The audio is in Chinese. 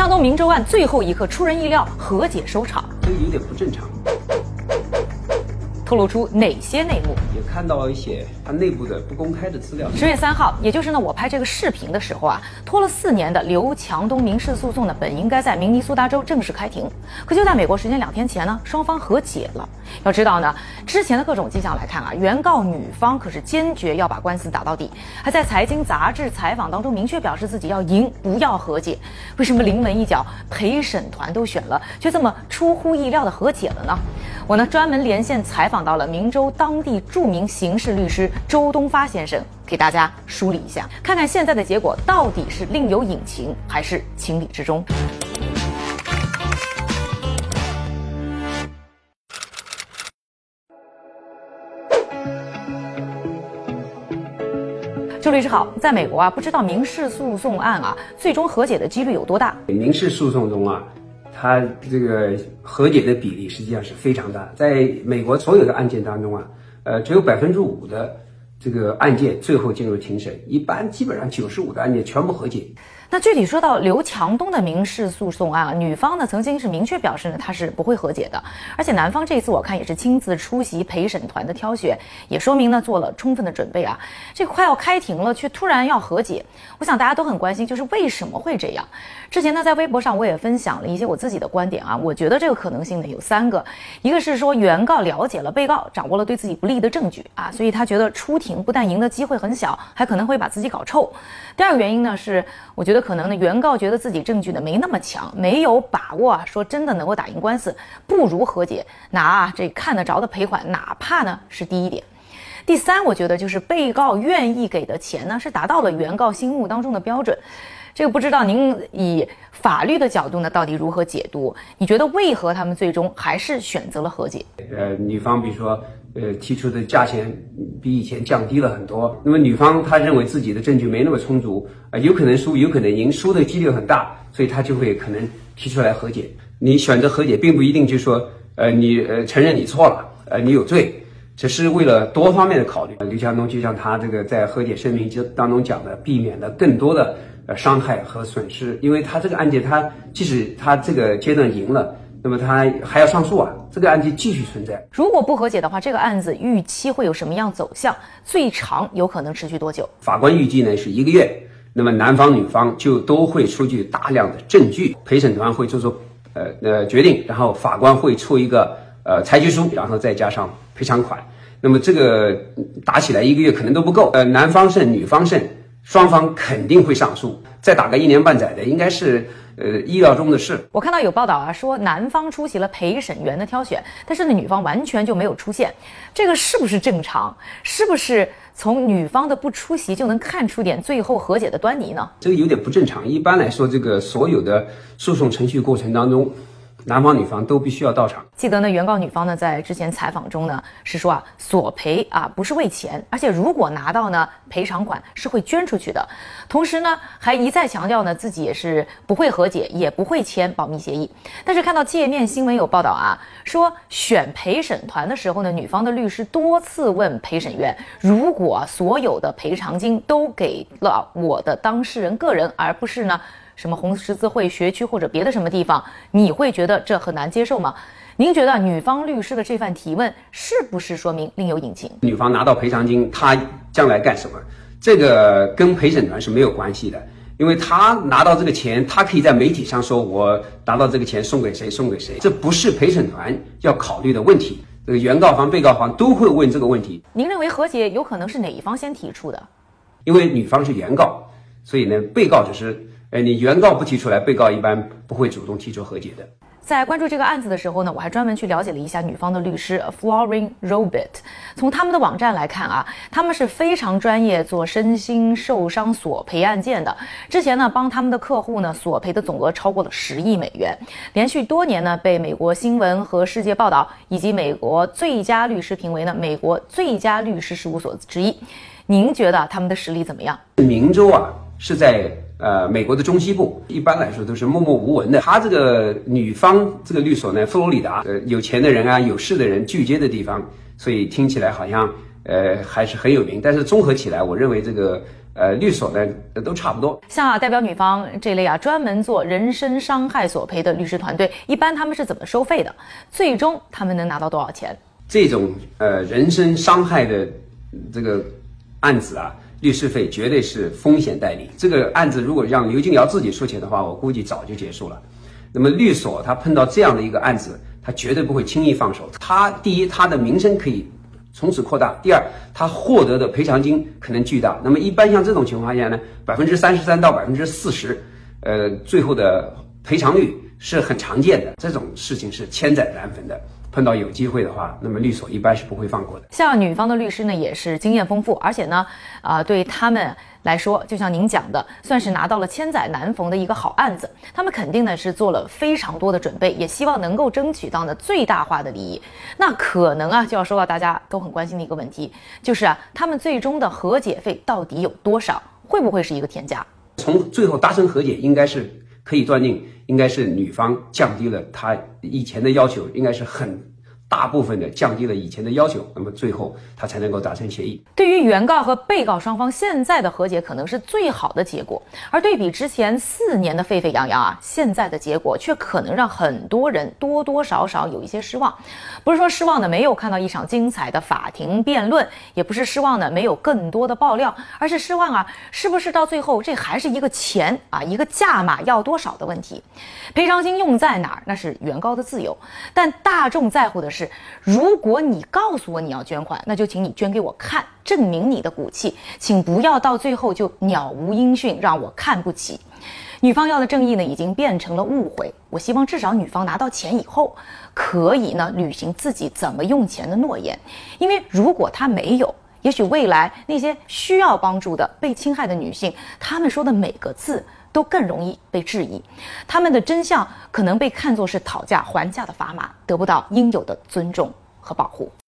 强东明州案最后一刻出人意料和解收场，这有点不正常。透露出哪些内幕？也看到了一些他内部的不公开的资料。十月三号，也就是呢我拍这个视频的时候啊，拖了四年的刘强东民事诉讼呢，本应该在明尼苏达州正式开庭，可就在美国时间两天前呢，双方和解了。要知道呢，之前的各种迹象来看啊，原告女方可是坚决要把官司打到底，还在财经杂志采访当中明确表示自己要赢，不要和解。为什么临门一脚陪审团都选了，却这么出乎意料的和解了呢？我呢专门连线采访到了明州当地著名刑事律师周东发先生，给大家梳理一下，看看现在的结果到底是另有隐情还是情理之中。周律师好，在美国啊，不知道民事诉讼案啊，最终和解的几率有多大？民事诉讼中啊。它这个和解的比例实际上是非常大，在美国所有的案件当中啊，呃，只有百分之五的这个案件最后进入庭审，一般基本上九十五的案件全部和解。那具体说到刘强东的民事诉讼案啊，女方呢曾经是明确表示呢，她是不会和解的，而且男方这一次我看也是亲自出席陪审团的挑选，也说明呢做了充分的准备啊。这快要开庭了，却突然要和解，我想大家都很关心，就是为什么会这样？之前呢在微博上我也分享了一些我自己的观点啊，我觉得这个可能性呢有三个，一个是说原告了解了被告，掌握了对自己不利的证据啊，所以他觉得出庭不但赢的机会很小，还可能会把自己搞臭。第二个原因呢是，我觉得可能呢原告觉得自己证据呢没那么强，没有把握啊，说真的能够打赢官司，不如和解，拿这看得着的赔款，哪怕呢是低一点。第三，我觉得就是被告愿意给的钱呢是达到了原告心目当中的标准。这个不知道您以法律的角度呢到底如何解读？你觉得为何他们最终还是选择了和解？呃，女方比如说。呃，提出的价钱比以前降低了很多。那么女方她认为自己的证据没那么充足，啊，有可能输，有可能赢，输的几率很大，所以她就会可能提出来和解。你选择和解，并不一定就是说，呃，你呃承认你错了，呃，你有罪，只是为了多方面的考虑。刘强东就像他这个在和解声明就当中讲的，避免了更多的呃伤害和损失，因为他这个案件，他即使他这个阶段赢了。那么他还要上诉啊，这个案件继续存在。如果不和解的话，这个案子预期会有什么样走向？最长有可能持续多久？法官预计呢是一个月。那么男方女方就都会出具大量的证据，陪审团会做出呃呃决定，然后法官会出一个呃裁决书，然后再加上赔偿款。那么这个打起来一个月可能都不够。呃，男方胜女方胜，双方肯定会上诉。再打个一年半载的，应该是。呃，意料中的事。我看到有报道啊，说男方出席了陪审员的挑选，但是呢，女方完全就没有出现，这个是不是正常？是不是从女方的不出席就能看出点最后和解的端倪呢？这个有点不正常。一般来说，这个所有的诉讼程序过程当中。男方女方都必须要到场。记得呢，原告女方呢在之前采访中呢是说啊，索赔啊不是为钱，而且如果拿到呢赔偿款是会捐出去的。同时呢还一再强调呢自己也是不会和解，也不会签保密协议。但是看到界面新闻有报道啊，说选陪审团的时候呢，女方的律师多次问陪审员，如果所有的赔偿金都给了我的当事人个人，而不是呢？什么红十字会学区或者别的什么地方，你会觉得这很难接受吗？您觉得女方律师的这番提问是不是说明另有隐情？女方拿到赔偿金，她将来干什么？这个跟陪审团是没有关系的，因为她拿到这个钱，她可以在媒体上说，我拿到这个钱送给谁，送给谁，这不是陪审团要考虑的问题。这个原告方、被告方都会问这个问题。您认为和解有可能是哪一方先提出的？因为女方是原告，所以呢，被告就是。哎，你原告不提出来，被告一般不会主动提出和解的。在关注这个案子的时候呢，我还专门去了解了一下女方的律师 Flooring Robert。从他们的网站来看啊，他们是非常专业做身心受伤索赔案件的。之前呢，帮他们的客户呢索赔的总额超过了十亿美元，连续多年呢被美国新闻和世界报道，以及美国最佳律师评为呢美国最佳律师事务所之一。您觉得他们的实力怎么样？明州啊是在。呃，美国的中西部一般来说都是默默无闻的。他这个女方这个律所呢，佛罗里达，呃，有钱的人啊，有势的人聚集的地方，所以听起来好像呃还是很有名。但是综合起来，我认为这个。呃，律所呢都差不多。像啊，代表女方这类啊，专门做人身伤害索赔的律师团队，一般他们是怎么收费的？最终他们能拿到多少钱？这种呃人身伤害的这个案子啊，律师费绝对是风险代理。这个案子如果让刘金瑶自己出钱的话，我估计早就结束了。那么律所他碰到这样的一个案子，他绝对不会轻易放手。他第一，他的名声可以从此扩大；第二，他获得的赔偿金可能巨大。那么一般像这种情况下呢，百分之三十三到百分之四十，呃，最后的赔偿率是很常见的。这种事情是千载难逢的。碰到有机会的话，那么律所一般是不会放过的。像女方的律师呢，也是经验丰富，而且呢，啊，对他们来说，就像您讲的，算是拿到了千载难逢的一个好案子。他们肯定呢是做了非常多的准备，也希望能够争取到呢最大化的利益。那可能啊，就要说到大家都很关心的一个问题，就是啊，他们最终的和解费到底有多少？会不会是一个天价？从最后达成和解，应该是。可以断定，应该是女方降低了她以前的要求，应该是很。大部分的降低了以前的要求，那么最后他才能够达成协议。对于原告和被告双方现在的和解，可能是最好的结果。而对比之前四年的沸沸扬扬啊，现在的结果却可能让很多人多多少少有一些失望。不是说失望的没有看到一场精彩的法庭辩论，也不是失望的没有更多的爆料，而是失望啊，是不是到最后这还是一个钱啊，一个价码要多少的问题？赔偿金用在哪儿，那是原告的自由，但大众在乎的是。是，如果你告诉我你要捐款，那就请你捐给我看，证明你的骨气，请不要到最后就鸟无音讯，让我看不起。女方要的正义呢，已经变成了误会。我希望至少女方拿到钱以后，可以呢履行自己怎么用钱的诺言，因为如果她没有，也许未来那些需要帮助的被侵害的女性，她们说的每个字。都更容易被质疑，他们的真相可能被看作是讨价还价的砝码，得不到应有的尊重和保护。